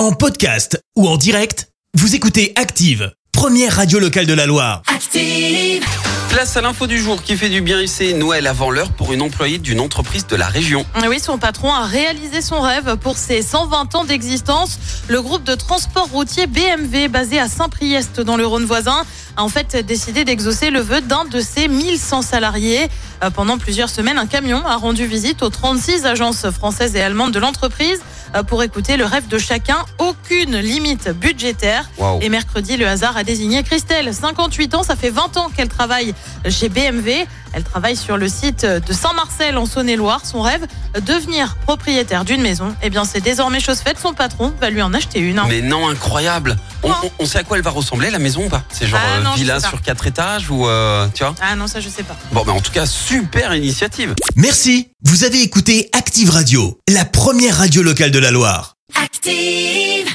En podcast ou en direct, vous écoutez Active, première radio locale de la Loire. Active. Place à l'info du jour qui fait du bien ici. Noël avant l'heure pour une employée d'une entreprise de la région. Oui, son patron a réalisé son rêve pour ses 120 ans d'existence. Le groupe de transport routier BMW, basé à Saint-Priest dans le Rhône voisin, a en fait décidé d'exaucer le vœu d'un de ses 1100 salariés. Euh, Pendant plusieurs semaines, un camion a rendu visite aux 36 agences françaises et allemandes de l'entreprise pour écouter le rêve de chacun. Aucune limite budgétaire. Et mercredi, le hasard a désigné Christelle, 58 ans, ça fait 20 ans qu'elle travaille chez BMW. Elle travaille sur le site de Saint-Marcel en Saône-et-Loire. Son rêve, devenir propriétaire d'une maison. Eh bien, c'est désormais chose faite. Son patron va lui en acheter une. Mais non, incroyable. On, Non. on- on sait à quoi elle va ressembler la maison ou pas? C'est genre Ah, euh, non, villa sur quatre étages ou euh, tu vois? Ah non, ça je sais pas. Bon, mais en tout cas, super initiative. Merci, vous avez écouté Active Radio, la première radio locale de la Loire. Active.